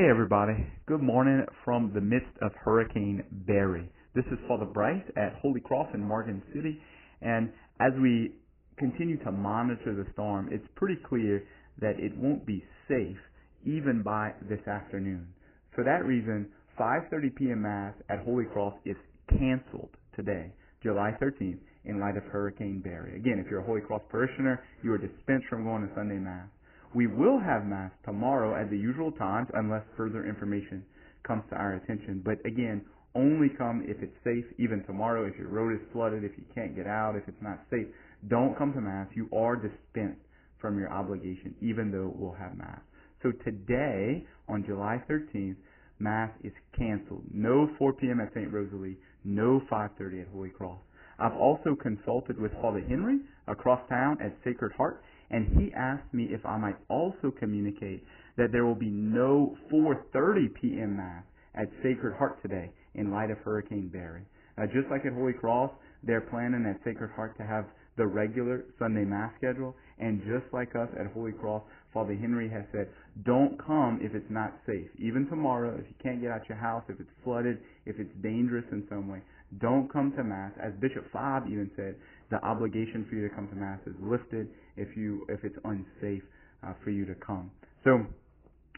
Hey everybody, good morning from the midst of Hurricane Barry. This is Father Bryce at Holy Cross in Morgan City, and as we continue to monitor the storm, it's pretty clear that it won't be safe even by this afternoon. For that reason, 5:30 p.m. Mass at Holy Cross is canceled today, July 13th, in light of Hurricane Barry. Again, if you're a Holy Cross parishioner, you are dispensed from going to Sunday Mass. We will have Mass tomorrow at the usual times unless further information comes to our attention. But again, only come if it's safe, even tomorrow, if your road is flooded, if you can't get out, if it's not safe. Don't come to Mass. You are dispensed from your obligation, even though we'll have Mass. So today, on July 13th, Mass is canceled. No 4 p.m. at St. Rosalie, no 5.30 at Holy Cross. I've also consulted with Father Henry across town at Sacred Heart, and he asked me if I might also communicate that there will be no 4:30 p.m. mass at Sacred Heart today in light of Hurricane Barry. Uh, just like at Holy Cross, they're planning at Sacred Heart to have the regular Sunday Mass schedule, and just like us at Holy Cross, Father Henry has said, don't come if it's not safe. Even tomorrow, if you can't get out your house, if it's flooded, if it's dangerous in some way, don't come to Mass. As Bishop Fabre even said, the obligation for you to come to Mass is lifted if you if it's unsafe uh, for you to come. So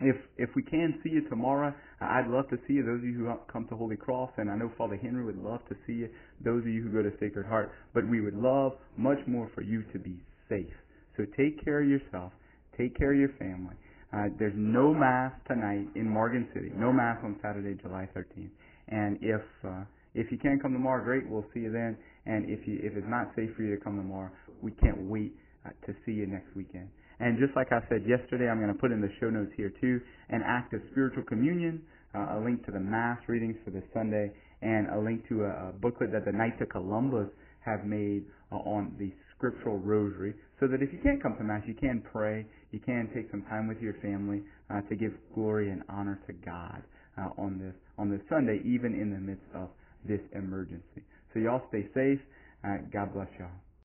if if we can see you tomorrow, I'd love to see you. Those of you who come to Holy Cross, and I know Father Henry would love to see you. Those of you who go to Sacred Heart, but we would love much more for you to be safe. So take care of yourself. Take care of your family. Uh, there's no mass tonight in Morgan City. No mass on Saturday, July 13th. And if uh, if you can't come tomorrow, great. We'll see you then. And if you if it's not safe for you to come tomorrow, we can't wait uh, to see you next weekend. And just like I said yesterday, I'm going to put in the show notes here too an act of spiritual communion, uh, a link to the mass readings for this Sunday, and a link to a, a booklet that the Knights of Columbus have made uh, on the scriptural rosary, so that if you can't come to mass, you can pray, you can take some time with your family uh, to give glory and honor to God uh, on this on this Sunday, even in the midst of this emergency. So y'all stay safe. Uh, God bless y'all.